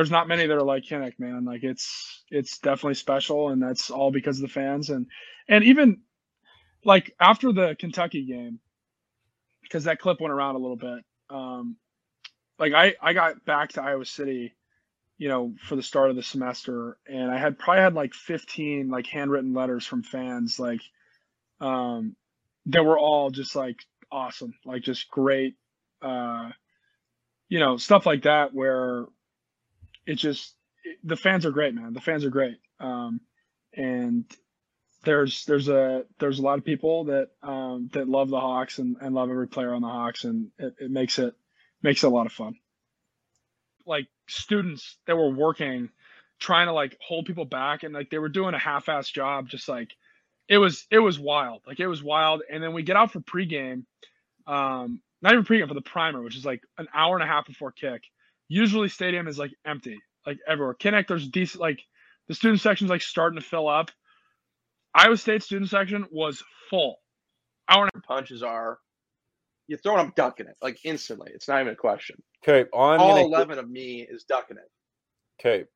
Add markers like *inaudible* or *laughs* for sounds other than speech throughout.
there's not many that are like Kinnick, man. Like it's it's definitely special, and that's all because of the fans and and even like after the Kentucky game, because that clip went around a little bit. Um, like I I got back to Iowa City, you know, for the start of the semester, and I had probably had like 15 like handwritten letters from fans, like um, that were all just like awesome, like just great, uh, you know, stuff like that where it just the fans are great, man. The fans are great, um, and there's there's a there's a lot of people that um, that love the Hawks and, and love every player on the Hawks, and it, it makes it makes it a lot of fun. Like students that were working, trying to like hold people back, and like they were doing a half-ass job, just like it was it was wild. Like it was wild. And then we get out for pregame, um, not even pregame for the primer, which is like an hour and a half before kick. Usually stadium is like empty, like everywhere. Kinnick, there's decent like the student section's like starting to fill up. Iowa State student section was full. Hour and punches are you throw it, I'm ducking it like instantly. It's not even a question. Coop, I'm all gonna, eleven of me is ducking it. Coop,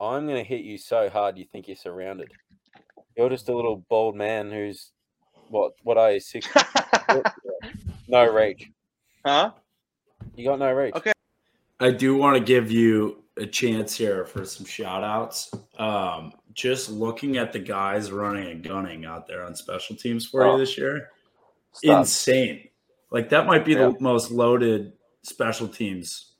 I'm gonna hit you so hard you think you're surrounded. You're just a little bald man who's what? What are you? Six? *laughs* no reach. Huh? You got no reach. Okay. I do want to give you a chance here for some shout outs. Um, just looking at the guys running and gunning out there on special teams for Oh. you this year, Stop. insane. Like that might be Yeah. the most loaded special teams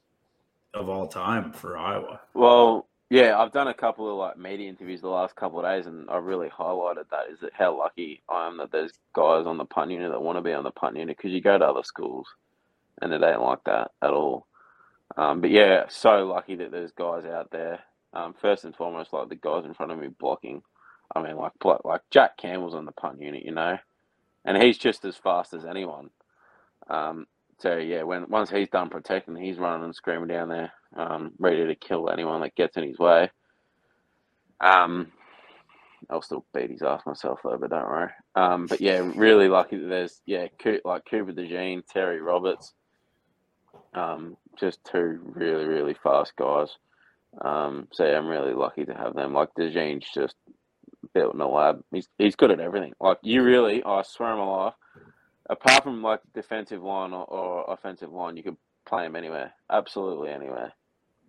of all time for Iowa. Well, yeah, I've done a couple of like media interviews the last couple of days, and I really highlighted that is that how lucky I am that there's guys on the punt unit that want to be on the punt unit because you go to other schools and it ain't like that at all. Um, but yeah, so lucky that there's guys out there. Um, first and foremost, like the guys in front of me blocking. I mean, like like Jack Campbell's on the punt unit, you know, and he's just as fast as anyone. Um, so yeah, when once he's done protecting, he's running and screaming down there, um, ready to kill anyone that gets in his way. Um, I'll still beat his ass myself though, but don't worry. Um, but yeah, really lucky that there's yeah, like Cooper DeJean, Terry Roberts, um, just two really really fast guys. Um, so yeah, I'm really lucky to have them. Like DeJean's just built in a lab. He's he's good at everything. Like you really, I swear on my life, apart from like defensive line or, or offensive line, you could play him anywhere, absolutely anywhere.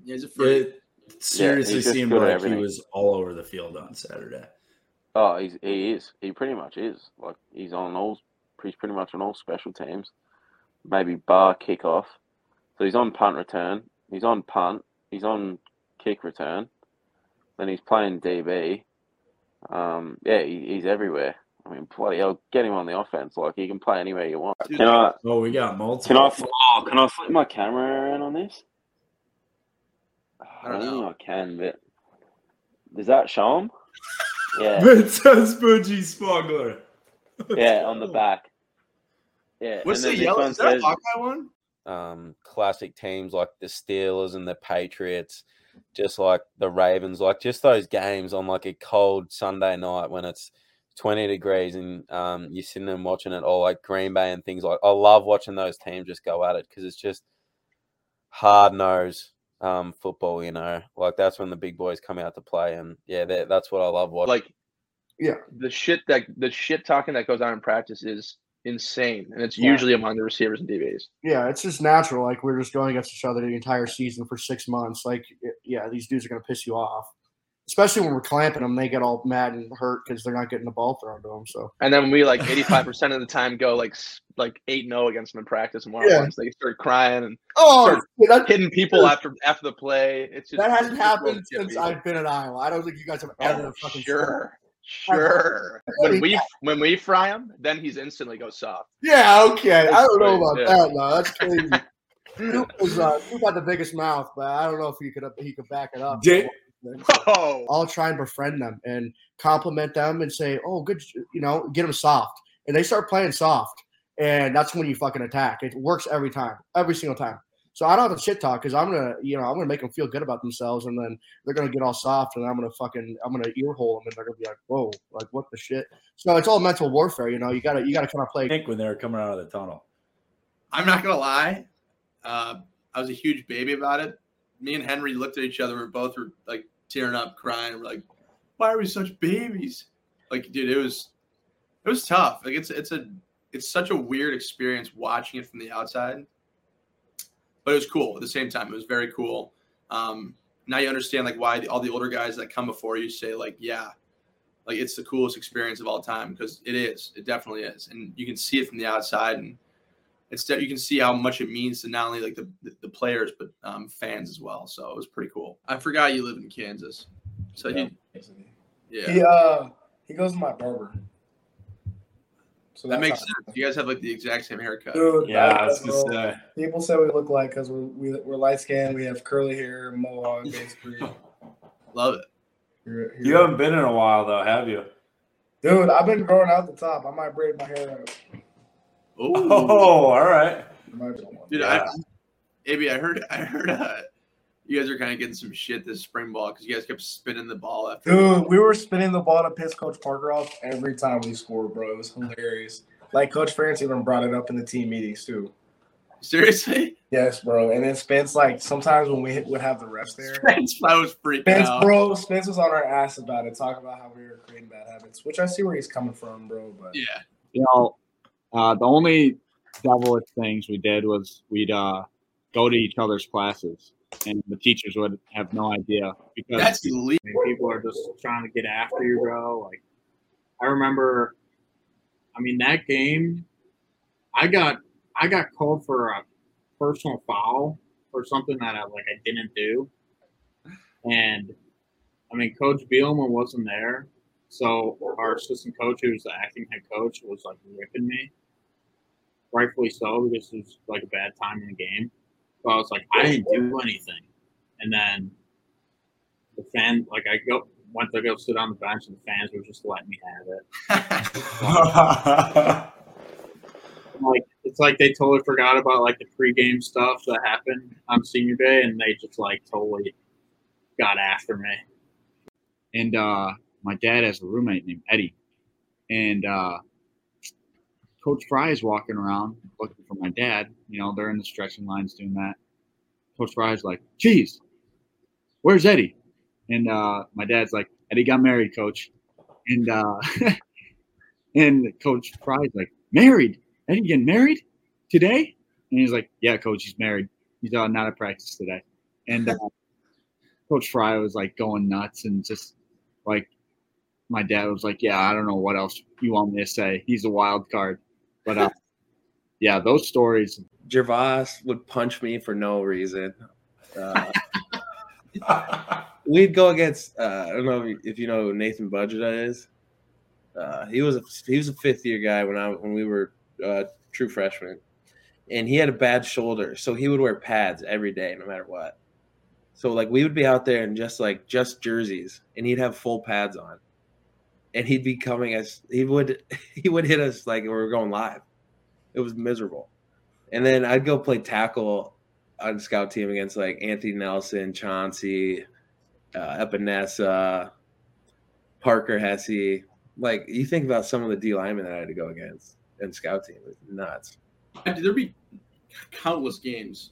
He's a freak. It seriously he's just seemed like he was all over the field on Saturday. Oh, he's he is. He pretty much is. Like he's on all. He's pretty much on all special teams. Maybe bar kickoff. So he's on punt return. He's on punt. He's on kick return. Then he's playing DB. Um, yeah, he, he's everywhere. I mean, bloody hell, get him on the offense. Like he can play anywhere you want. Can I? Oh, we got multiple. Can. I? Oh, can I flip my camera around on this? I don't know. I can, but does that show him? Yeah. It says Bougie Smuggler. Yeah, on the back. Yeah. What's the yellow? Is that a says- Hawkeye one? Um, classic teams like the Steelers and the Patriots, just like the Ravens, like just those games on like a cold Sunday night when it's 20 degrees and um, you're sitting and watching it, or like Green Bay and things like. I love watching those teams just go at it because it's just hard nose um, football, you know. Like that's when the big boys come out to play, and yeah, that's what I love watching. Like, Yeah. the shit that the shit talking that goes on in practice is insane, and it's Yeah. usually among the receivers and DBs. Yeah, it's just natural. Like we're just going against each other the entire season for six months. Like, yeah, these dudes are gonna piss you off, especially when we're clamping them. They get all mad and hurt because they're not getting the ball thrown to them. So And then we like eighty five percent of the time go like like eight 0 against them in practice and one on ones. They start crying and oh, that, hitting people after after the play. It's just that hasn't happened since. I've been at Iowa. I don't think you guys have Oh, ever fucking sure, sure. When we when we fry him, then he's instantly goes soft. Yeah, okay. I don't know about Yeah. that. No, that's crazy. Snoop was uh, Snoop had the biggest mouth, but I don't know if he could he could back it up. Did- Whoa! I'll try and befriend them and compliment them and say, "Oh, good," you know, get them soft, and they start playing soft, and that's when you fucking attack. It works every time, every single time. So I don't have to shit talk because I'm gonna, you know, I'm gonna make them feel good about themselves, and then they're gonna get all soft, and I'm gonna fucking, I'm gonna ear hole them, and they're gonna be like, "Whoa, like what the shit?" So it's all mental warfare, you know. You gotta, you gotta kind of play. think when they were coming out of the tunnel. I'm not gonna lie. Uh, I was a huge baby about it me and Henry looked at each other. We both were like tearing up, crying. We're like, "Why are we such babies?" Like, dude, it was it was tough. Like, it's it's a it's such a weird experience watching it from the outside, but it was cool at the same time. It was very cool. Um, now you understand like why the, all the older guys that come before you say like, "Yeah, like it's the coolest experience of all time," because it is. It definitely is, and you can see it from the outside and it's you can see how much it means to not only like the, the, the players but um, fans as well. So it was pretty cool. I forgot you live in Kansas, so Yeah. he, yeah, He uh he goes to my barber. So that makes how- sense. You guys have like the exact same haircut. Dude, Yeah, I was bro, gonna say. people say we look like because we're we, we're light skinned, we have curly hair, mohawk, basically. *laughs* Love it. You're- You haven't been in a while though, have you? Dude, I've been growing out the top. I might braid my hair out. Ooh. Oh, all right. I might do one. Dude, Yeah. I, Maybe I heard I heard uh, you guys are kind of getting some shit this spring ball because you guys kept spinning the ball after. Dude, we were spinning the ball to piss Coach Parker off every time we scored, bro. It was hilarious. Like Coach Ferentz even brought it up in the team meetings too. Seriously, Yes, bro. And then Spence, like sometimes when we would have the refs there, Spence, I was freaking Spence, out. bro, Spence was on our ass about it, talking about how we were creating bad habits, which I see where he's coming from, bro. But Yeah, you know, uh, the only devilish things we did was we'd uh, go to each other's classes, and the teachers would have no idea because that's illegal. People are just trying to get after you, bro. Like, I remember, I mean, that game, I got I got called for a personal foul for something that I like I didn't do, and I mean, Coach Bielema wasn't there, so our assistant coach, who was the acting head coach, was like ripping me, rightfully so because it was like a bad time in the game. So I was like, I didn't do anything, and then the fan like I go went to go sit on the bench and the fans were just letting me have it. *laughs* Like it's like they totally forgot about like the pregame stuff that happened on senior day and they just like totally got after me. And uh my dad has a roommate named Eddie. And uh Coach Fry is walking around looking for my dad. You know, they're in the stretching lines doing that. Coach Fry's like, geez, where's Eddie? And uh, my dad's like, Eddie got married, coach. And uh, *laughs* and Coach Fry's like, married? Eddie getting married today? And he's like, yeah, coach, he's married. He's uh, not at practice today. And uh, *laughs* Coach Fry was like going nuts and just like, my dad was like, yeah, I don't know what else you want me to say. He's a wild card. But uh, yeah, those stories. Gervais would punch me for no reason. Uh, *laughs* we'd go against. Uh, I don't know if- if you know who Nathan Bazata is. Uh, he was a he was a fifth year guy when I when we were uh, true freshmen, and he had a bad shoulder, so he would wear pads every day, no matter what. So like we would be out there in just like just jerseys, and he'd have full pads on, and he'd be coming as he would *laughs* he would hit us like we were going live. It was miserable. And then I'd go play tackle on scout team against like Anthony Nelson, Chauncey, uh, Epenesa, Parker Hesse. Like you think about some of the D linemen that I had to go against in scout team, it nuts. There'd be countless games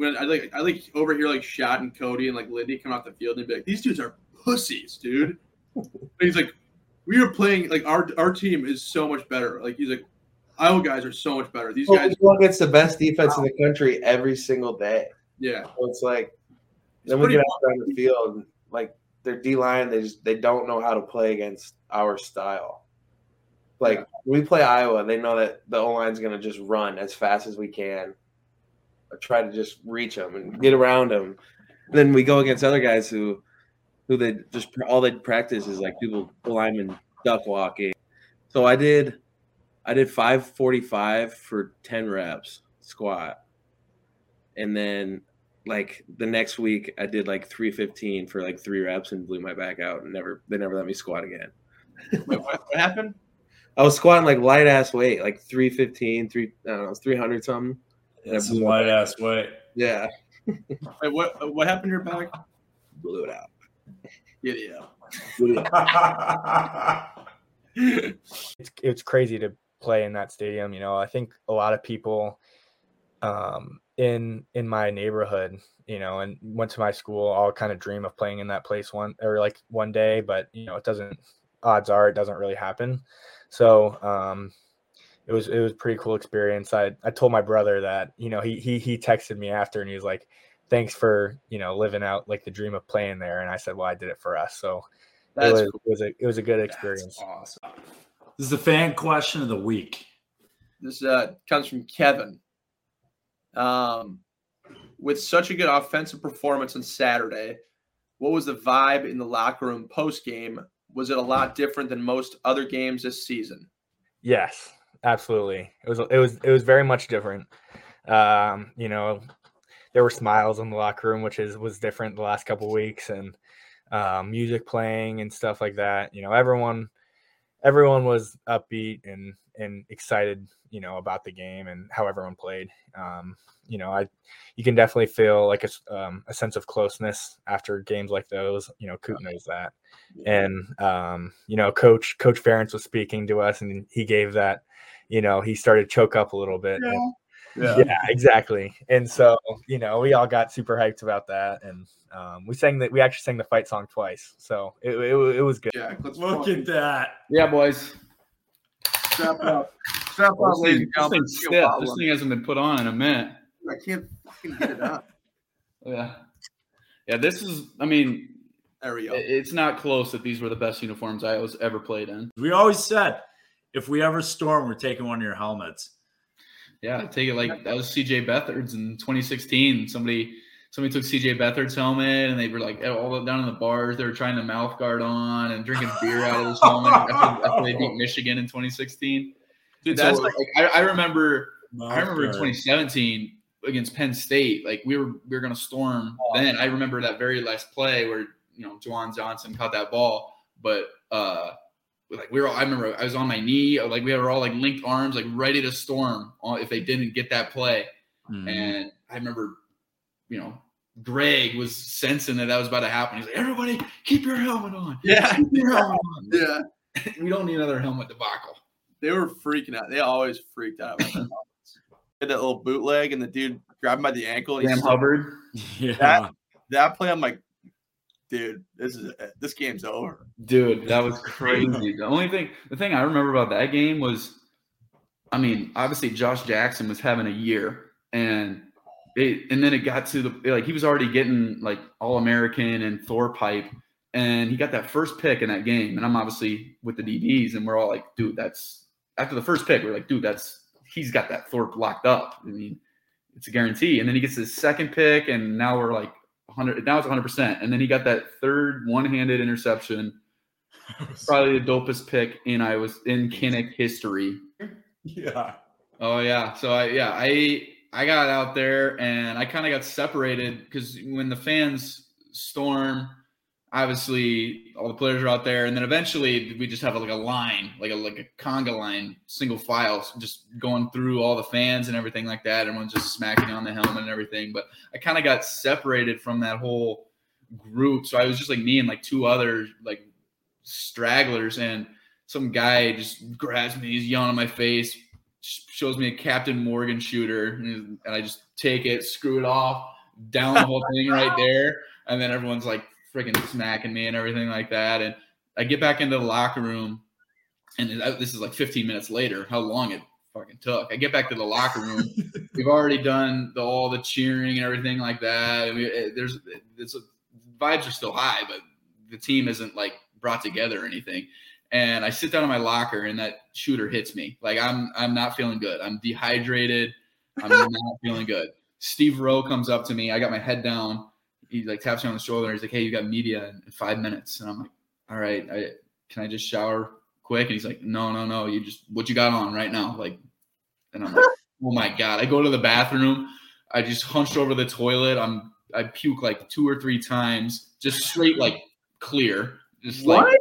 when I like I like over here like Schott and Cody and like Lindy come off the field and be like, these dudes are pussies, dude. And he's like, we are playing like our our team is so much better. Like he's like, Iowa guys are so much better. These Well, guys, against the best defense in the country every single day. yeah. So it's like It's then we get out on the field, and, like their D line, they just they don't know how to play against our style. Like Yeah. we play Iowa, they know that the O line's going to just run as fast as we can, or try to just reach them and get around them. then we go against other guys who, who they just all they practice is like people linemen duck walking. So I did, I did five forty five for ten reps squat, and then like the next week I did like 315 for like three reps and blew my back out and never they never let me squat again. *laughs* Wait, what, what happened? I was squatting like light ass weight, like 315, three I don't know, 300 something. It's some light ass weight. Yeah. Wait, what what happened to your back? Blew it out. Yeah, yeah. it's it's crazy to play in that stadium. You know, I think a lot of people, um, in in my neighborhood, you know, and went to my school, I'll kind of dream of playing in that place one or like one day, but you know, it doesn't. Odds are it doesn't really happen. So um, it was it was a pretty cool experience. I I told my brother that you know he he he texted me after and he was like, "Thanks for you know living out like the dream of playing there." And I said, "Well, I did it for us." So it was, cool. it was a it was a good experience. awesome. This is the fan question of the week. This uh, comes from Kevin. Um, with such a good offensive performance on Saturday, what was the vibe in the locker room post game? Was it a lot different than most other games this season? Yes, absolutely. It was it was it was very much different. Um, you know, there were smiles in the locker room, which is was different the last couple weeks, and um, music playing and stuff like that. You know, everyone everyone was upbeat and and excited. You know about the game and how everyone played. Um, you know, I you can definitely feel like a, um, a sense of closeness after games like those. You know, Coop knows that, and um, you know, Coach Coach Ferentz was speaking to us, and he gave that. You know, he started choke up a little bit. and- Yeah. yeah, exactly. And so, you know, we all got super hyped about that, and um, we sang that. We actually sang the fight song twice, so it it, it was good. Yeah, let's Look at that. Yeah, boys. strap up. Strap up, This ladies thing, and this gentlemen. thing's stiff. This thing hasn't been put on in a minute. I can't fucking get it up. *laughs* Yeah. Yeah, this is, I mean, There we go. it's not close that these were the best uniforms I was ever played in. We always said if we ever storm, we're taking one of your helmets. Yeah, take it like that was CJ Beathard's in 2016. Somebody somebody took CJ Beathard's helmet and they were like all down in the bars. They were trying to mouth guard on and drinking beer out of his helmet after, after they *laughs* beat Michigan in 2016. Dude, So, that's like, I, I remember I remember guard. 2017 against Penn State, like we were we were gonna storm. Then I remember that very last play where you know Juwan Johnson caught that ball, but uh like we were all, I remember I was on my knee, like we were all like linked arms, like ready to storm if they didn't get that play. Mhm. And I remember, you know, Greg was sensing that that was about to happen. He's like, "Everybody, keep your helmet on. Yeah. Keep your helmet on. *laughs* Yeah. we don't need another helmet debacle." They were freaking out. They always freaked out *laughs* about their that little bootleg and the dude grabbed him by the ankle. and he Hubbard. Yeah. That that play, I'm like, dude, this is uh, this game's over. Dude, that was *laughs* crazy. the only thing, the thing I remember about that game was, I mean, obviously Josh Jackson was having a year, and it, and then it got to the like he was already getting like All American and Thor pipe, and he got that first pick in that game, and I'm obviously with the DBs, and we're all like, dude, that's after the first pick, we're like, dude, that's he's got that Thorpe locked up. I mean, it's a guarantee, and then he gets his second pick, and now we're like 100. Now it's 100, percent and then he got that third one-handed interception *laughs* probably the dopest pick in I was in Kinnick history. Yeah. Oh yeah. So I yeah, I I got out there and I kind of got separated because when the fans storm, obviously all the players are out there, and then eventually we just have like a line, like a like a conga line, single file, just going through all the fans and everything like that. Everyone's just smacking on the helmet and everything. But I kind of got separated from that whole group, so I was just like me and like two other like stragglers, and some guy just grabs me, he's yelling in my face, shows me a Captain Morgan shooter, and I just take it, screw it off, down the whole thing right *laughs* there, and then everyone's like freaking smacking me and everything like that, and I get back into the locker room, and this is like 15 minutes later. How long it fucking took? I get back to the locker room. *laughs* We've already done the, all the cheering and everything like that. And we, it- there's it's vibes are still high, but the team isn't like brought together or anything. And I sit down in my locker, and that shooter hits me. Like I'm I'm not feeling good. I'm dehydrated. I'm not *laughs* feeling good. Steve Rowe comes up to me. I got my head down. He like taps me on the shoulder. He's like, "Hey, you got media in five minutes." And I'm like, "All right, I, can I just shower quick?" And he's like, "No, no, no. You just what you got on right now." Like, and I'm like, *laughs* "Oh my god!" I go to the bathroom. I just hunched over the toilet. I'm I puke like two or three times, just straight like clear. Just like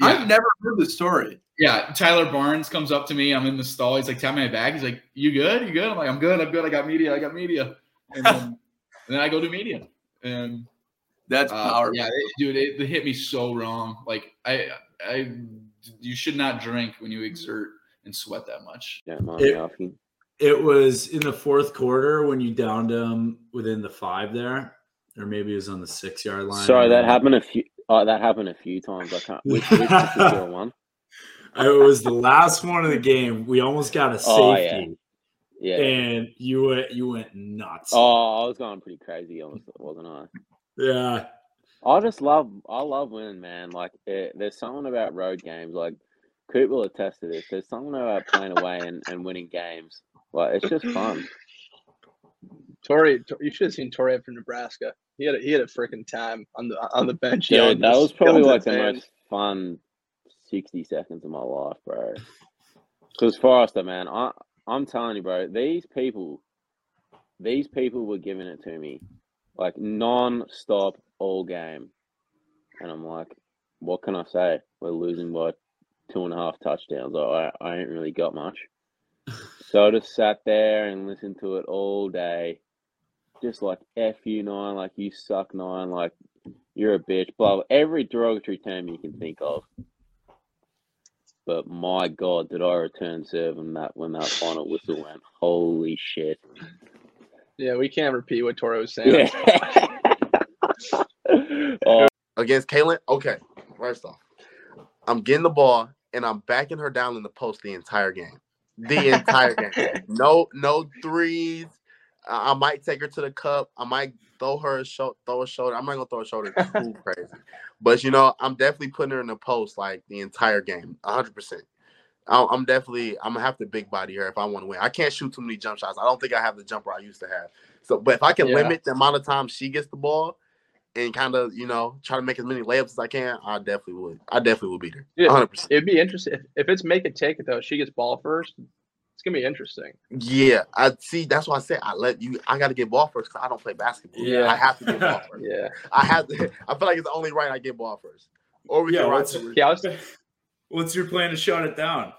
Yeah. I've never heard the story. yeah, Tyler Barnes comes up to me. I'm in the stall. He's like, tapping my back. He's like, "You good? You good?" I'm like, "I'm good. I'm good. I got media. I got media." And then, *laughs* and then I go to media, and That's uh, powerful. yeah, they, dude, it, it hit me so wrong. Like, I, I, you should not drink when you exert and sweat that much. Don't It- It was in the fourth quarter when you downed them within the five there, or maybe it was on the six yard line. Sorry, that happened a few. Oh, that happened a few times. I can't. Which, which particular *laughs* one? It was the last one of the game. We almost got a Oh, yeah. Safety, Yeah. and you went you went nuts. Oh, I was going pretty crazy, honestly, wasn't I? Yeah, I just love, I love winning, man. Like, eh, there's something about road games. Like, Coop will attest to this. There's something about playing away and, and winning games. Like, it's just fun. Tory, you should have seen Tory from Nebraska. He had a, he had a freaking time on the on the bench. Dude, yelling that was probably like the fans. most fun 60 seconds of my life, bro. Because Forrester, man, I, I'm telling you, bro, these people, these people were giving it to me like non-stop all game. And I'm like, what can I say? We're losing by two and a half touchdowns. I, I ain't really got much. *laughs* So I just sat there and listened to it all day. Just like F you nine, like you suck nine, like you're a bitch, blah, blah every derogatory term you can think of. But my God, did I return serve when that when that final whistle went? Holy shit! Yeah, we can't repeat what Tory was saying. Yeah. *laughs* oh, against Kaylin. Okay, first off, I'm getting the ball and I'm backing her down in the post the entire game. The entire game. *laughs* No, no threes. I I might take her to the cup. I might throw her a shoulder, throw a shoulder. I'm not gonna throw a shoulder too *laughs* crazy, but you know, I'm definitely putting her in the post like the entire game, 100. percent I'm definitely I'm gonna have to big body her if I want to win. I can't shoot too many jump shots. I don't think I have the jumper I used to have. So, but if I can Yeah. limit the amount of time she gets the ball and kind of you know try to make as many layups as I can, I definitely would. I definitely would beat her. Yeah, 100. percent It'd be interesting if, if it's make it take it though. She gets ball first. It's gonna be interesting. Yeah, I see. That's why I said I let you. I got to get ball first because I don't play basketball. Yeah. I have to get ball *laughs* first. Yeah. I have to. *laughs* I feel like it's the only right I get ball first. Or we Yeah, can what's- to- Yeah, was, *laughs* what's your plan to shut it down?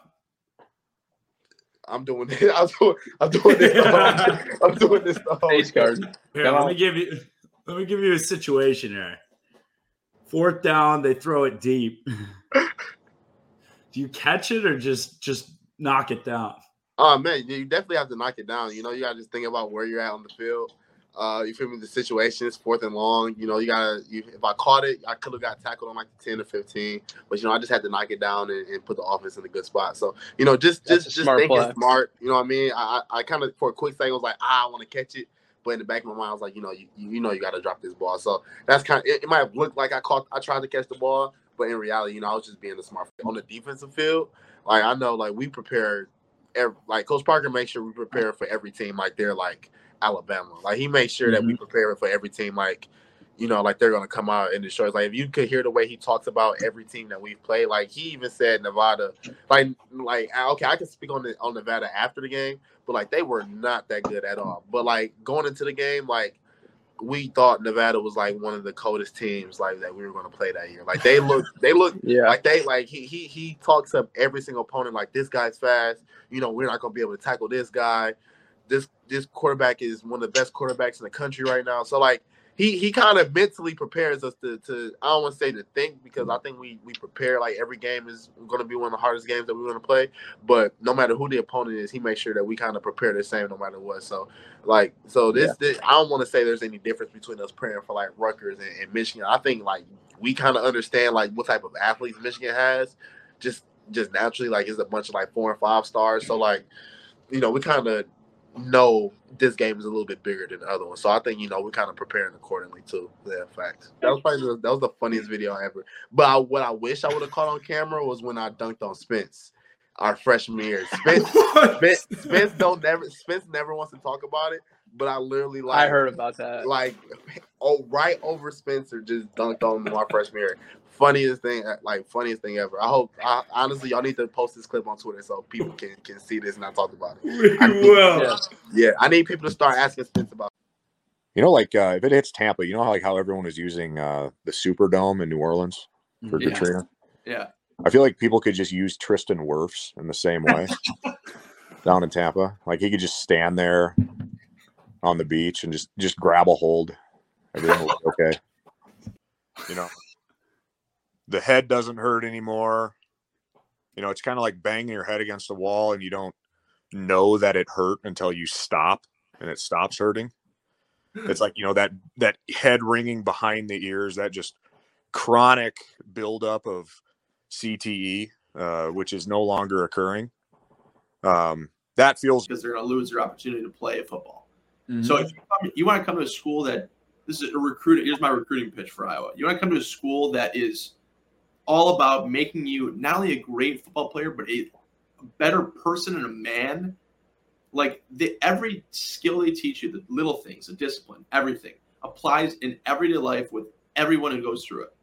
I'm doing this. I'm doing. I'm doing this. the whole- I'm doing this. The whole Ace card. Here, Come let on. me give you let me give you a situation here. Fourth down, they throw it deep. Do you catch it or just just knock it down? Oh man, you definitely have to knock it down. You know, you gotta just think about where you're at on the field. Uh, you feel me? The situation is fourth and long. You know, you gotta. You, if I caught it, I could have got tackled on like the ten or fifteen. But you know, I just had to knock it down and, and put the offense in a good spot. So you know, just That's just just thinking play. smart. You know what I mean? I I, I kind of for a quick second was like, ah, I want to catch it. But in the back of my mind, I was like, you know, you, you know, you got to drop this ball. So that's kind of it, it. Might have looked like I caught, I tried to catch the ball, but in reality, you know, I was just being the smart on the defensive field. Like I know, like we prepared, every, like Coach Parker makes sure we prepare for every team like they're like Alabama. Like he makes sure that we mm-hmm. prepare for every team like, you know, like they're gonna come out and destroy. us. Like if you could hear the way he talks about every team that we've played, like he even said Nevada, like like okay, I can speak on the on Nevada after the game, but like they were not that good at all. But like going into the game, like we thought Nevada was like one of the coldest teams like that we were going to play that year. Like they look, they look *laughs* Yeah. like they like he he he talks up every single opponent like this guy's fast. You know we're not going to be able to tackle this guy. This this quarterback is one of the best quarterbacks in the country right now. So like he he kind of mentally prepares us to to I don't want to say to think because I think we we prepare like every game is going to be one of the hardest games that we're going to play. But no matter who the opponent is, he makes sure that we kind of prepare the same no matter what. So like so this, this I don't want to say there's any difference between us praying for like Rutgers and, and Michigan. I think like we kind of understand like what type of athletes Michigan has, just just naturally like it's a bunch of like four and five stars. So like you know we kind of know this game is a little bit bigger than the other one. So I think you know we're kind of preparing accordingly too. Yeah, facts. That was probably the, that was the funniest video ever. But I, what I wish I would have caught on camera was when I dunked on Spence, our freshman year. Spence, *laughs* Spence, Spence don't never Spence never wants to talk about it. But I literally like I heard about that. like oh right over Spencer just dunked on my freshman year. Funniest thing, like funniest thing ever. I hope I, honestly y'all need to post this clip on Twitter so people can can see this and I talk about it. I need- will. Yeah, yeah, I need people to start asking Spence about. You know, like uh, if it hits Tampa, you know how like how everyone is using uh, the Superdome in New Orleans for Yeah. Katrina. Yeah. I feel like people could just use Tristan Wirfs in the same way *laughs* down in Tampa. Like he could just stand there on the beach and just just grab a hold. Everything will be okay. You know, the head doesn't hurt anymore. You know, it's kind of like banging your head against the wall and you don't know that it hurt until you stop and it stops hurting. It's like, you know, that that head ringing behind the ears, that just chronic buildup of CTE, uh, which is no longer occurring. Um, that feels because they're going to lose their opportunity to play football. Mm-hmm. So if you, come, you want to come to a school that this is a recruiting. Here's my recruiting pitch for Iowa. You want to come to a school that is all about making you not only a great football player, but a, a better person and a man. Like the every skill they teach you, the little things, the discipline, everything applies in everyday life with everyone who goes through it.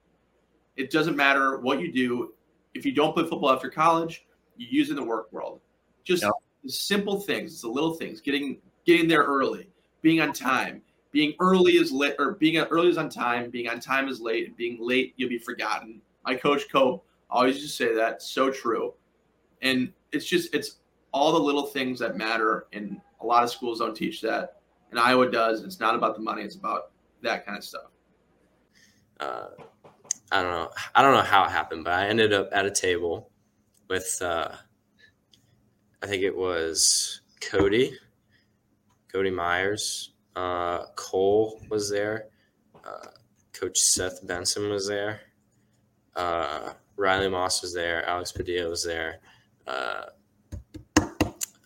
It doesn't matter what you do. If you don't play football after college, you use it in the work world. Just Yeah. the simple things, the little things, getting getting there early, being on time, being early is late, or being early is on time, being on time is late, and being late you'll be forgotten. My coach Cope always to say that, so true. And it's just it's all the little things that matter, and a lot of schools don't teach that, and Iowa does. It's not about the money; it's about that kind of stuff. uh, I don't know. I don't know how it happened, but I ended up at a table with uh, I think it was Cody, Cody Myers, uh, Cole was there, uh, Coach Seth Benson was there, uh, Riley Moss was there, Alex Padilla was there, uh,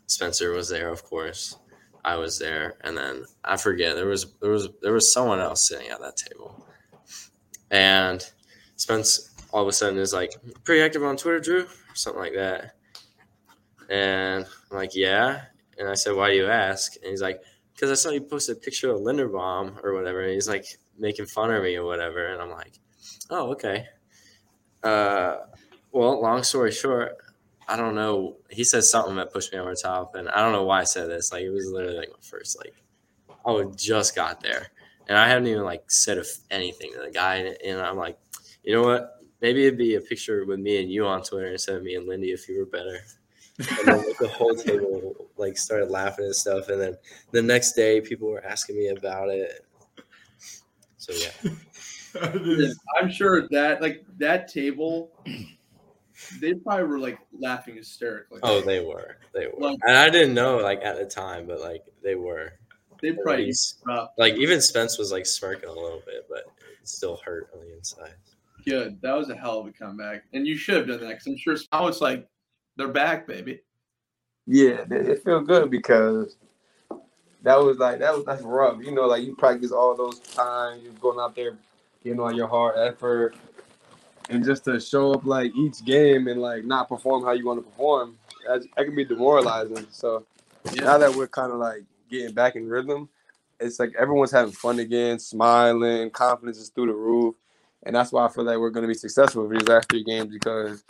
Spencer was there, of course. I was there, and then I forget there was there was there was someone else sitting at that table, and Spence all of a sudden is like pretty active on Twitter, Drew, or something like that. And I'm like, yeah. And I said, why do you ask? And he's like, because I saw you posted a picture of Linderbaum or whatever. And he's like making fun of me or whatever. And I'm like, oh, okay. Uh, well, long story short, I don't know. He said something that pushed me over the top, and I don't know why I said this. Like it was literally like my first like I would just got there, and I haven't even like said anything to the guy, and, and I'm like, you know what? Maybe it'd be a picture with me and you on Twitter instead of me and Lindy if you were better. And then like, the whole *laughs* table like started laughing and stuff, and then the next day people were asking me about it. So yeah. Yeah, *laughs* I'm sure that like that table, they probably were like laughing hysterically. Oh, they were. They were. Like- And I didn't know like at the time, but like they were. They At probably like even Spence was like smirking a little bit, but it still hurt on the inside. Good. That was a hell of a comeback, and you should have done that because I'm sure now it's like they're back, baby. Yeah, it it feel good because that was like that was that's rough. You know, like you practice all those times, you're going out there, getting all your hard effort, and just to show up like each game and like not perform how you want to perform, that, that can be demoralizing. So now that we're kind of like getting back in rhythm, it's like everyone's having fun again, smiling, confidence is through the roof, and that's why I feel like we're going to be successful with these last three games because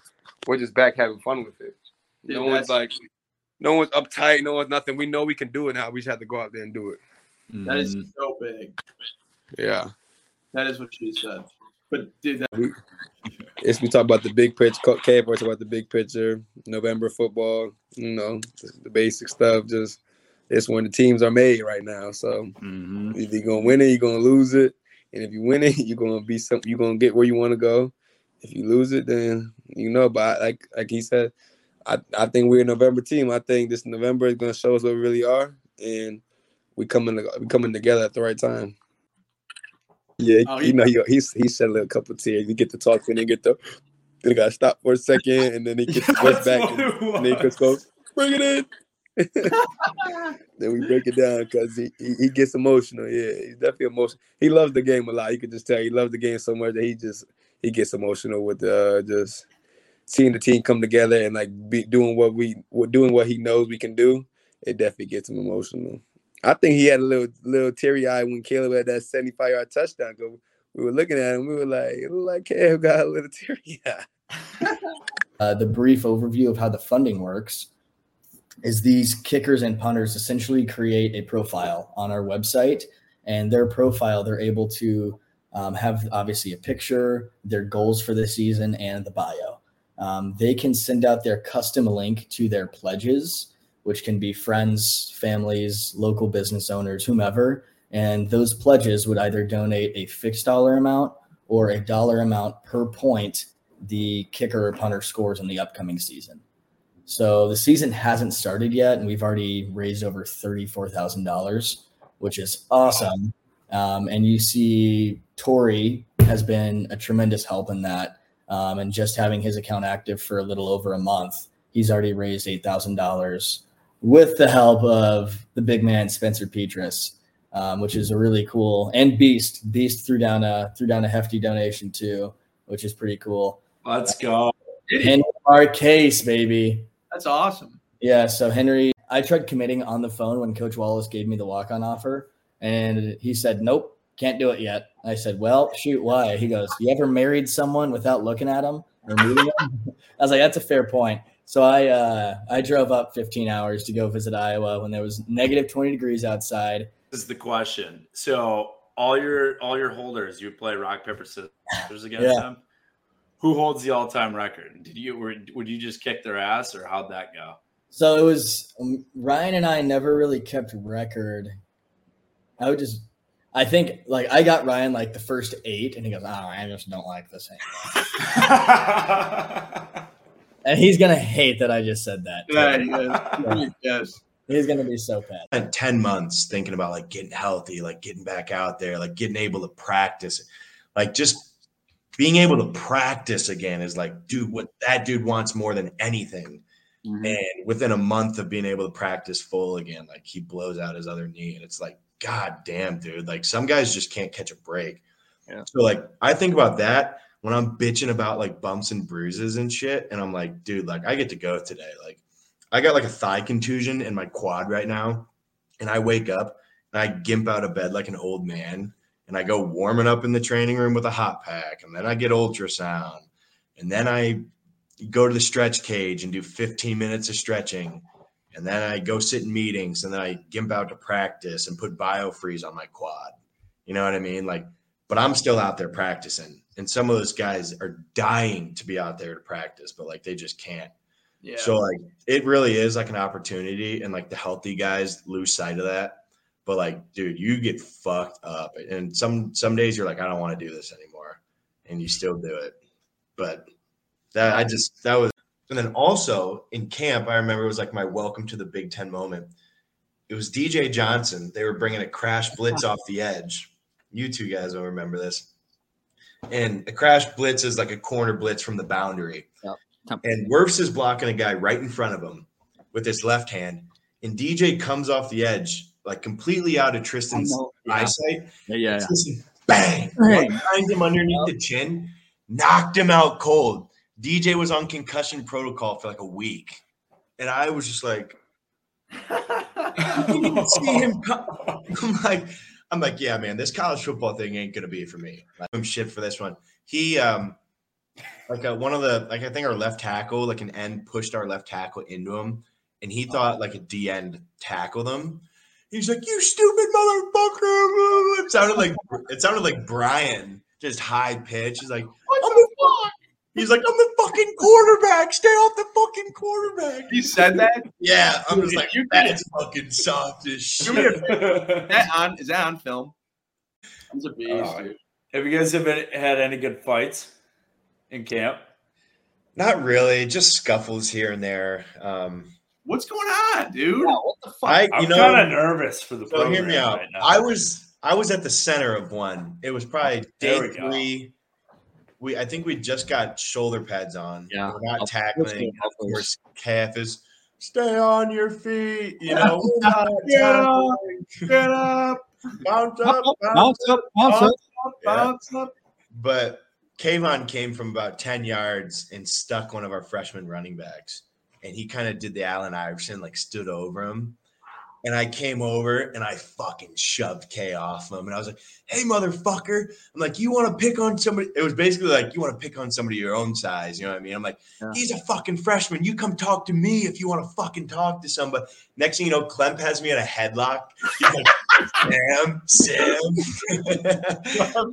we're just back having fun with it. Dude, no one's like, no one's uptight, no one's nothing. We know we can do it now. We just have to go out there and do it. That is Mm-hmm. so big. Yeah. That is what she said. But dude, that, We, it's we talk about the big picture. K talks about the big picture. November football. You know the basic stuff. Just it's when the teams are made right now. So mm-hmm. either you're gonna win it, you're gonna lose it, and if you win it, *laughs* you're gonna be some. You're gonna get where you want to go. If you lose it, then you know. But like like he said, I I think we're a November team. I think this November is gonna show us what we really are, and we coming we coming together at the right time. Yeah, Oh, you he- know, he he's he shed a little couple tears. You get to talk and get the then got to stop for a second, and then he gets *laughs* the back, and, and then he goes, "Bring it in." *laughs* then we break it down because he, he he gets emotional. Yeah, he's definitely emotional. He loves the game a lot. You can just tell he loves the game so much that he just he gets emotional with uh just seeing the team come together and like be doing what we we're doing what he knows we can do. It definitely gets him emotional. I think he had a little little teary eye when Caleb had that 75 yard touchdown. 'cause we were looking at him, we were like, it like Caleb got a little *laughs* teary eye. *laughs* uh, the brief overview of how the funding works is these kickers and punters essentially create a profile on our website and their profile they're able to um, have obviously a picture their goals for the season and the bio um, they can send out their custom link to their pledges which can be friends families local business owners whomever and those pledges would either donate a fixed dollar amount or a dollar amount per point the kicker or punter scores in the upcoming season. So the season hasn't started yet, and we've already raised over thirty-four thousand dollars, which is awesome. Um, and you see, Tory has been a tremendous help in that, um, and just having his account active for a little over a month, he's already raised eight thousand dollars with the help of the big man Spencer Petras, um, which is a really cool and Beast. Beast threw down a threw down a hefty donation too, which is pretty cool. Let's go. Henry our case, baby. That's awesome. Yeah. So Henry, I tried committing on the phone when Coach Wallace gave me the walk on offer, and he said, "Nope, can't do it yet." I said, "Well, shoot, why?" He goes, "You ever married someone without looking at them or meeting them?" *laughs* I was like, "That's a fair point." So I uh, I drove up 15 hours to go visit Iowa when there was negative 20 degrees outside. This is the question. So all your all your holders, you play rock paper scissors against Yeah. them. Who holds the all time record? Did you were, would you just kick their ass or how'd that go? So it was um, Ryan and I never really kept record. I would just, I think like I got Ryan like the first eight, and he goes, "Oh, I just don't like this anymore." *laughs* *laughs* and he's gonna hate that I just said that. Yeah, he is. Yes. *laughs* He's gonna be so bad. spent 10 months thinking about like getting healthy, like getting back out there, like getting able to practice. Like just being able to practice again is like, dude, what that dude wants more than anything. And within a month of being able to practice full again, like he blows out his other knee. And it's like, God damn, dude. Like some guys just can't catch a break. Yeah. So like I think about that when I'm bitching about like bumps and bruises and shit. And I'm like, dude, like I get to go today. Like I got like a thigh contusion in my quad right now. And I wake up and I gimp out of bed like an old man. And I go warming up in the training room with a hot pack. And then I get ultrasound. And then I go to the stretch cage and do 15 minutes of stretching. And then I go sit in meetings and then I gimp out to practice and put biofreeze on my quad. You know what I mean? Like, but I'm still out there practicing. And some of those guys are dying to be out there to practice, but like they just can't. Yeah. So like it really is like an opportunity and like the healthy guys lose sight of that. But like, dude, you get fucked up. And some some days you're like, I don't want to do this anymore. And you still do it. But that I just that was and then also in camp, I remember it was like my welcome to the Big Ten moment. It was DJ Johnson. They were bringing a crash blitz *laughs* off the edge. You two guys will remember this. And a crash blitz is like a corner blitz from the boundary. And Wirfs is blocking a guy right in front of him with his left hand. And DJ comes off the edge, like completely out of Tristan's. Yeah. eyesight. Yeah, yeah, yeah. Bang, behind him underneath the chin, knocked him out cold. DJ was on concussion protocol for like a week. And I was just like, *laughs* I didn't see him come. *laughs* I'm like, I'm like, yeah, man, this college football thing ain't gonna be for me. Like, I'm shit for this one. He um like uh, one of the like I think our left tackle, like an end pushed our left tackle into him, and he thought like a D end tackled him. He's like, "You stupid motherfucker!" *laughs* It sounded like it sounded like Brian, just high pitch. He's like, "I'm the fuck." He's like, "I'm the fucking quarterback. Stay off the fucking quarterback." He said that? Yeah, I'm just like, You that's fucking soft as *laughs* Do me a shit. Is that on? Is that on film? He's a beast, Uh. Have you guys have any- had any good fights in camp? Not really, just scuffles here and there. Um, What's going on, dude? what the fuck? I, you I'm kind of nervous for the So hear me out. right. I was I was at the center of one. It was probably day we go. three. We I think we just got shoulder pads on. Yeah. We're not tackling. Of course, calf is stay on your feet. You know, *laughs* Get up. Get up. bounce up, Bounce up, bounce up. Bounce up. But Kaevon came from about 10 yards and stuck one of our freshman running backs. And he kind of did the Allen Iverson, like stood over him. And I came over and I fucking shoved K off him. And I was like, hey, motherfucker. I'm like, you want to pick on somebody? It was basically like, you want to pick on somebody your own size. You know what I mean? I'm like, he's a fucking freshman. You come talk to me if you want to fucking talk to somebody. Next thing you know, Clem has me in a headlock. He's like, Sam, Sam.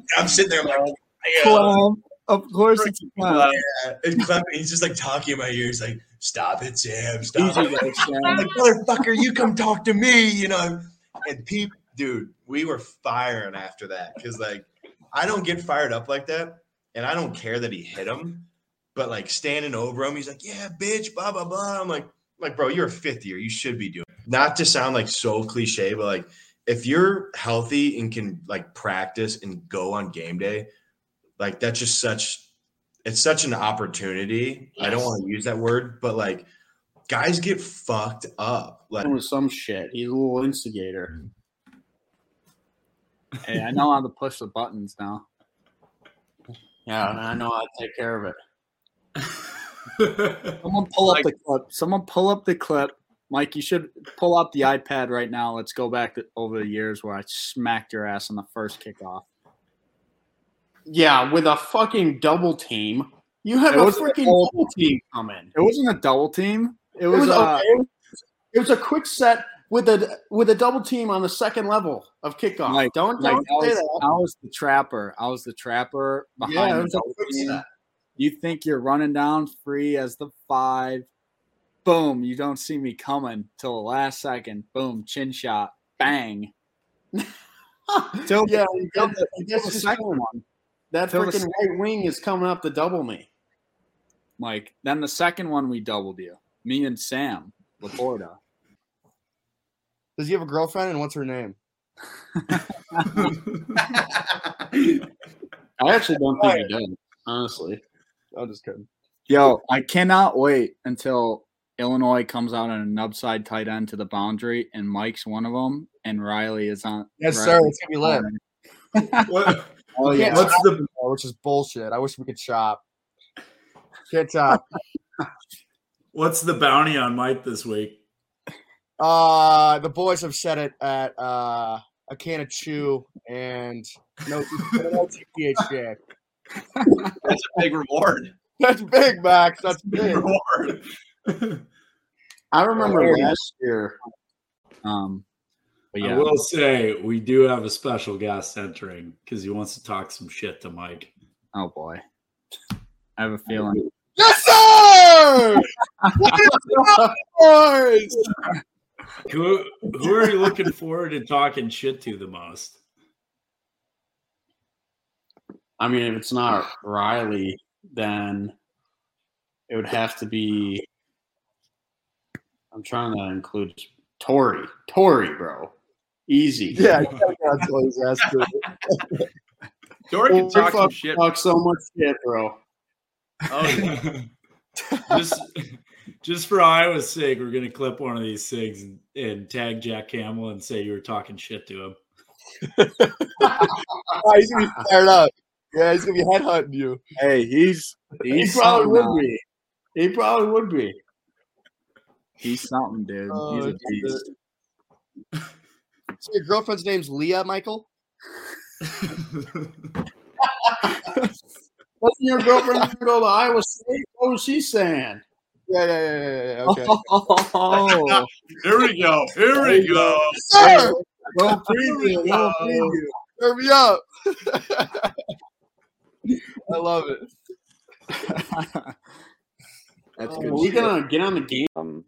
*laughs* I'm sitting there, I'm like, yeah. Clown. Of course it's clown. Yeah, Clem, he's just like talking in my ear. He's like, "Stop it, Sam! Stop Easy it!" Sam. Like, *laughs* "Motherfucker, you come talk to me," you know. And Pete, dude, we were firing after that because like I don't get fired up like that, and I don't care that he hit him, but like standing over him, he's like, "Yeah, bitch," blah blah blah. I'm like, like, bro, you're a fifth year. You should be doing. it. Not to sound like so cliche, but like, if you're healthy and can like practice and go on game day, like that's just such. It's such an opportunity. I don't want to use that word, but like, guys get fucked up. Like, with some shit. He's a little instigator. Mm-hmm. Hey, I know how to push the buttons now. Yeah, and I know how to take care of it. *laughs* Someone pull up the clip. Someone pull up the clip. Mike, you should pull up the iPad right now. Let's go back to, over the years where I smacked your ass on the first kickoff. Yeah, with a fucking double team. You have It a wasn't a double team coming. It wasn't a double team. It was, was, uh, okay. it was a quick set with a with a double team on the second level of kickoff. Like, don't like, don't I, say was, that. I was the trapper. I was the trapper behind Yeah, it the was a quick team. set. You think you're running down free as the five. Boom. You don't see me coming till the last second. Boom. Chin shot. Bang. *laughs* till Yeah, the, the, and till that's the second one. That Till the freaking right wing is coming up to double me. Mike. Then the second one we doubled you. Me and Sam Laporta. Does he have a girlfriend and what's her name? *laughs* I actually don't think he does, honestly. I'm just kidding. Yo, I cannot wait until Illinois comes out on a nub side tight end to the boundary, and Mike's one of them, and Riley is on. Yes, sir. It's gonna be lit. what? *laughs* *laughs* Oh yeah. What's the- anymore, which is bullshit. I wish we could chop. Can't chop. *laughs* What's the bounty on Mike this week? Uh, the boys have said it at uh, a can of chew and no, no TPHJ. *laughs* That's a big reward. That's big, Max. That's Big big. reward. *laughs* I remember last year. Um, but I will say we do have a special guest entering because he wants to talk some shit to Mike. oh boy, I have a feeling. Yes, sir. What's *laughs* boys? Who, who are you looking forward to talking shit to the most? I mean, if it's not Riley, then it would have to be. I'm trying to include Tory. Tory, bro. Easy. Yeah, you gotta get on Tory's ass too. Tory can talk some shit. Talk so much shit, bro. Oh, yeah. *laughs* just, just for Iowa's sake, we're gonna clip one of these things and, and tag Jack Campbell and say you were talking shit to him. Oh, *laughs* he's gonna be fired up. Yeah, he's gonna be headhunting you. Hey, he's He's he probably would now. be. He probably would be. He's something, dude. He's Oh, a beast. So your girlfriend's name's Leah, Michael? *laughs* Wasn't your girlfriend go to Iowa State? What was she saying? Yeah, yeah, yeah, yeah, yeah. Okay. Oh, Here we go. Here we go. Sir, little preview, little preview. turn me up. *laughs* I love it. *laughs* that's Are good. we shit. gonna get on the game? um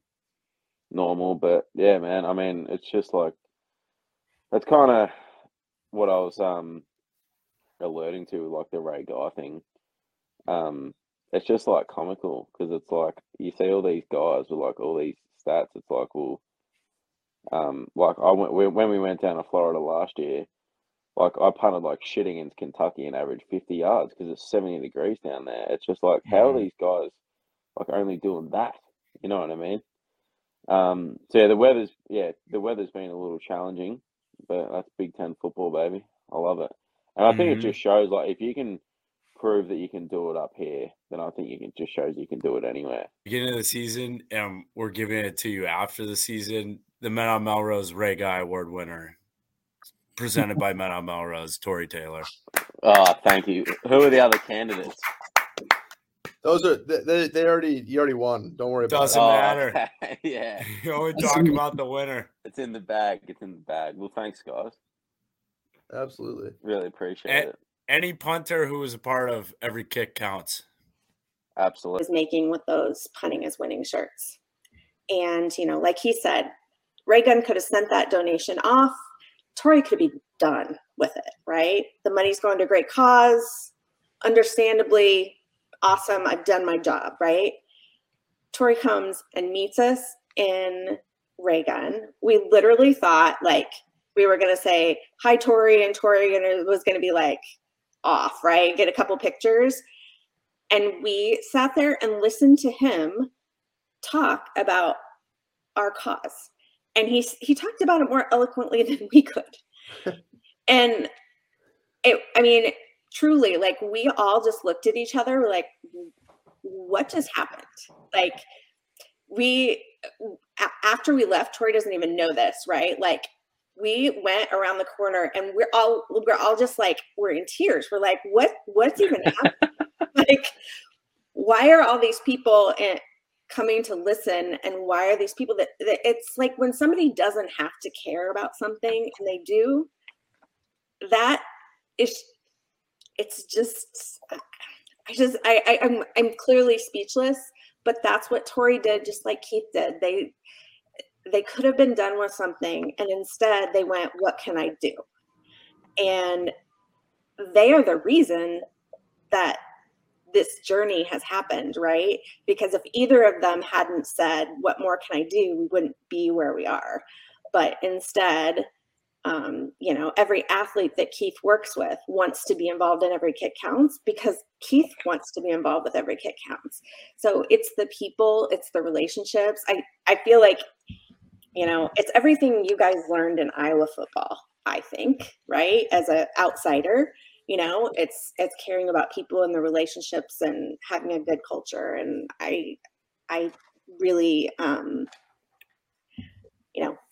normal. But yeah, man, I mean, it's just like that's kind of what I was um alerting to, like the Ray Guy thing. Um, it's just like comical because it's like you see all these guys with like all these stats. It's like, well, um, like I went when when we went down to Florida last year. Like I punted like shit against Kentucky and averaged fifty yards because it's seventy degrees down there. It's just like how are these guys like only doing that? You know what I mean? Um, so yeah, the weather's yeah, the weather's been a little challenging, but that's Big Ten football, baby. I love it, and I think Mhm. it just shows like if you can prove that you can do it up here, then I think you can just shows you can do it anywhere. Beginning of the season, and we're giving it to you after the season. The Men on Melrose Ray Guy Award winner, presented by Men on Melrose, Tory Taylor. Oh, *laughs* thank you. Who are the other candidates? Those are they, they, they already you already won. Don't worry about Doesn't it. Oh, matter. okay. *laughs* yeah, *laughs* You only talk about the winner. it's in the bag. It's in the bag. Well, thanks, guys. Absolutely. Really appreciate Eh, it. Any punter who was a part of every kick counts. Absolutely. is making with those punting as winning shirts. And, you know, like he said, Raygun could have sent that donation off. Tory could be done with it, right? The money's going to a great cause. Understandably, awesome. I've done my job, right? Tory comes and meets us in Raygun. We literally thought like we were gonna say hi, Tory, and Tory was gonna be like off, right? Get a couple pictures. And we sat there and listened to him talk about our cause. And he he talked about it more eloquently *laughs* than we could. *laughs* and it I mean, truly, like we all just looked at each other, we're like, what just happened? Like we a- after we left, Tory doesn't even know this, right? Like we went around the corner and we're all we're all just like we're in tears. We're like, what what's even *laughs* happening? like, why are all these people in, coming to listen and why are these people that, that it's like when somebody doesn't have to care about something and they do that is it's just i just i, I i'm i'm clearly speechless but that's what Tory did just like keith did they they could have been done with something and instead they went what can i do and they are the reason that this journey has happened, right? Because if either of them hadn't said, What more can I do? we wouldn't be where we are. But instead, um, you know, every athlete that Keith works with wants to be involved in every kick counts because Keith wants to be involved with every kick counts. So it's the people, it's the relationships. I, I feel like, you know, it's everything you guys learned in Iowa football, I think, right? As an outsider you know it's it's caring about people and the relationships and having a good culture and i i really um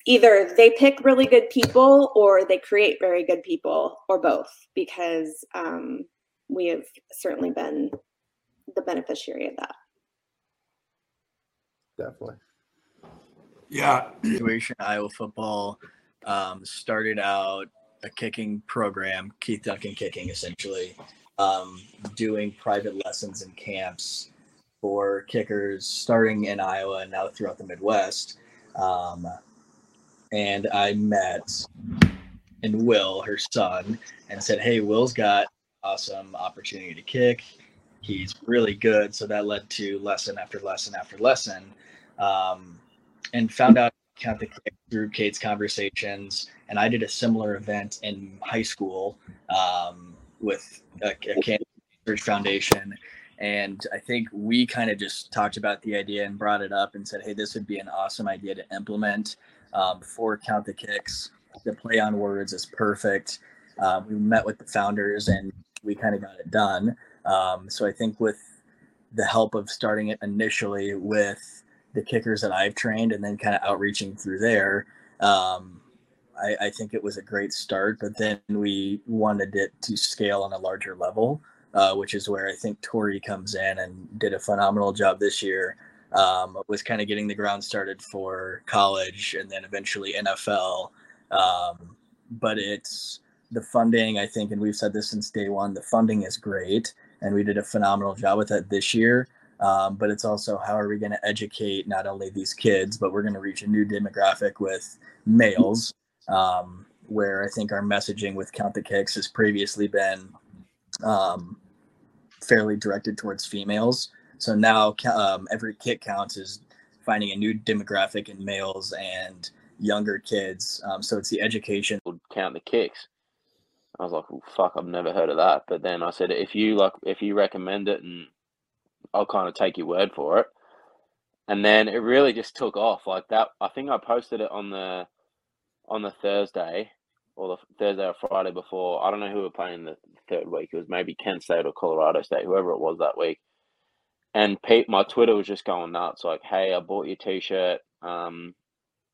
either they pick really good people or they create very good people or both because um we have certainly been the beneficiary of that Definitely. Yeah. Situation Iowa football um, started out a kicking program, Keith Duncan kicking essentially, um, doing private lessons and camps for kickers starting in Iowa and now throughout the Midwest. Um, and I met and Will, her son, and said, Hey, Will's got awesome opportunity to kick. He's really good. So that led to lesson after lesson after lesson. Um, and found out count the kick through Kate's conversations. And I did a similar event in high school um, with a, a Kansas Research Foundation. And I think we kind of just talked about the idea and brought it up and said, hey, this would be an awesome idea to implement um, for Count the Kicks. The play on words is perfect. Um, we met with the founders and we kind of got it done. Um, so I think with the help of starting it initially with the kickers that I've trained and then kind of outreaching through there, um, I, I, think it was a great start. But then we wanted it to scale on a larger level, uh, which is where I think Tory comes in and did a phenomenal job this year. Um, was kind of getting the ground started for college and then eventually NFL. Um, but it's the funding, I think, and we've said this since day one the funding is great. And we did a phenomenal job with that this year. Um, but it's also how are we going to educate not only these kids, but we're going to reach a new demographic with males, um, where I think our messaging with Count the Kicks has previously been um, fairly directed towards females. So now um, every kick counts is finding a new demographic in males and younger kids. Um, so it's the education. Count the kicks. I was like, well, fuck, I've never heard of that. But then I said, if you like, if you recommend it and I'll kind of take your word for it. And then it really just took off like that. I think I posted it on the on the Thursday or the Thursday or Friday before. I don't know who were playing the third week. It was maybe Kent State or Colorado State, whoever it was that week. And Pete, my Twitter was just going nuts. Like, hey, I bought your T-shirt. Um,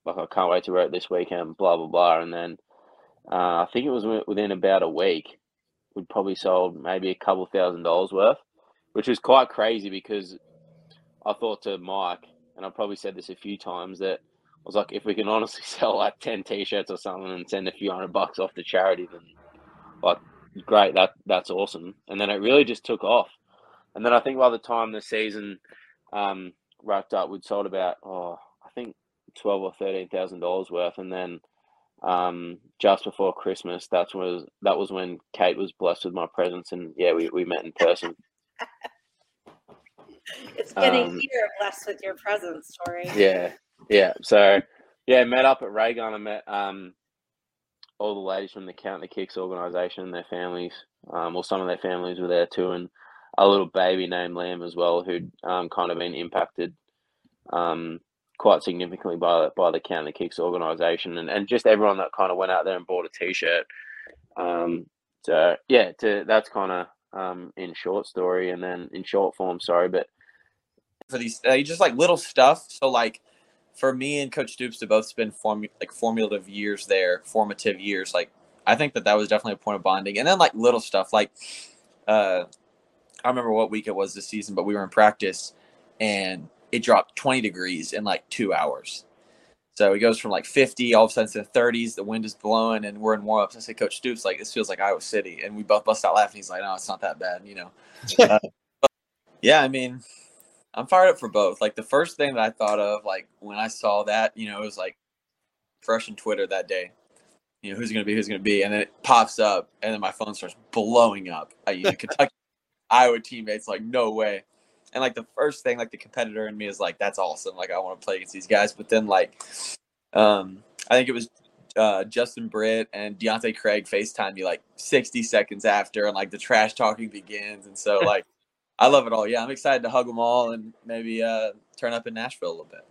like I can't wait to wear it this weekend. Blah blah blah. And then uh, I think it was within about a week, we'd probably sold maybe a couple thousand dollars worth which was quite crazy because I thought to Mike, and I probably said this a few times, that I was like, if we can honestly *laughs* sell like 10 t shirts or something and send a few hundred bucks off to charity, then like, great, that that's awesome. And then it really just took off. And then I think by the time the season um, wrapped up, we'd sold about, oh, I think twelve or thirteen thousand dollars worth, and then um, just before Christmas, that's was that was when Kate was blessed with my presence, and yeah, we, we met in person. It's getting Um, here blessed with your presence, Tory. Yeah, yeah. So yeah, met up at Raygun. I met um all the ladies from the Count the Kicks organisation and their families. Um, well, some of their families were there too, and a little baby named Liam as well, who'd um, kind of been impacted um, quite significantly by by the Count the Kicks organisation, and, and just everyone that kind of went out there and bought a T-shirt. Um, so yeah, to that's kind of um, in short story, and then in short form, sorry, but for these uh, just like little stuff. So like for me and Coach Stoops to both spend form like formulative years there, formative years. Like I think that that was definitely a point of bonding. And then like little stuff like uh, I remember what week it was this season, but we were in practice and it dropped 20 degrees in like two hours. So it goes from like 50 all of a sudden to the 30s. The wind is blowing, and we're in warm-ups. I say, Coach Stoops, like this feels like Iowa City, and we both bust out laughing. He's like, No, it's not that bad, you know. *laughs* Uh, but, yeah, I mean, I'm fired up for both. Like the first thing that I thought of, like when I saw that, you know, it was like fresh in Twitter that day. You know, who's gonna be? Who's gonna be? And then it pops up, and then my phone starts blowing up. I you know, Kentucky, Iowa teammates, like no way. And like the first thing, like the competitor in me is like, that's awesome. Like I want to play against these guys. But then like, um, I think it was uh, Justin Britt and Deontae Craig FaceTime me like 60 seconds after, and like the trash talking begins. And so *laughs* like, I love it all. Yeah, I'm excited to hug them all and maybe uh, turn up in Nashville a little bit.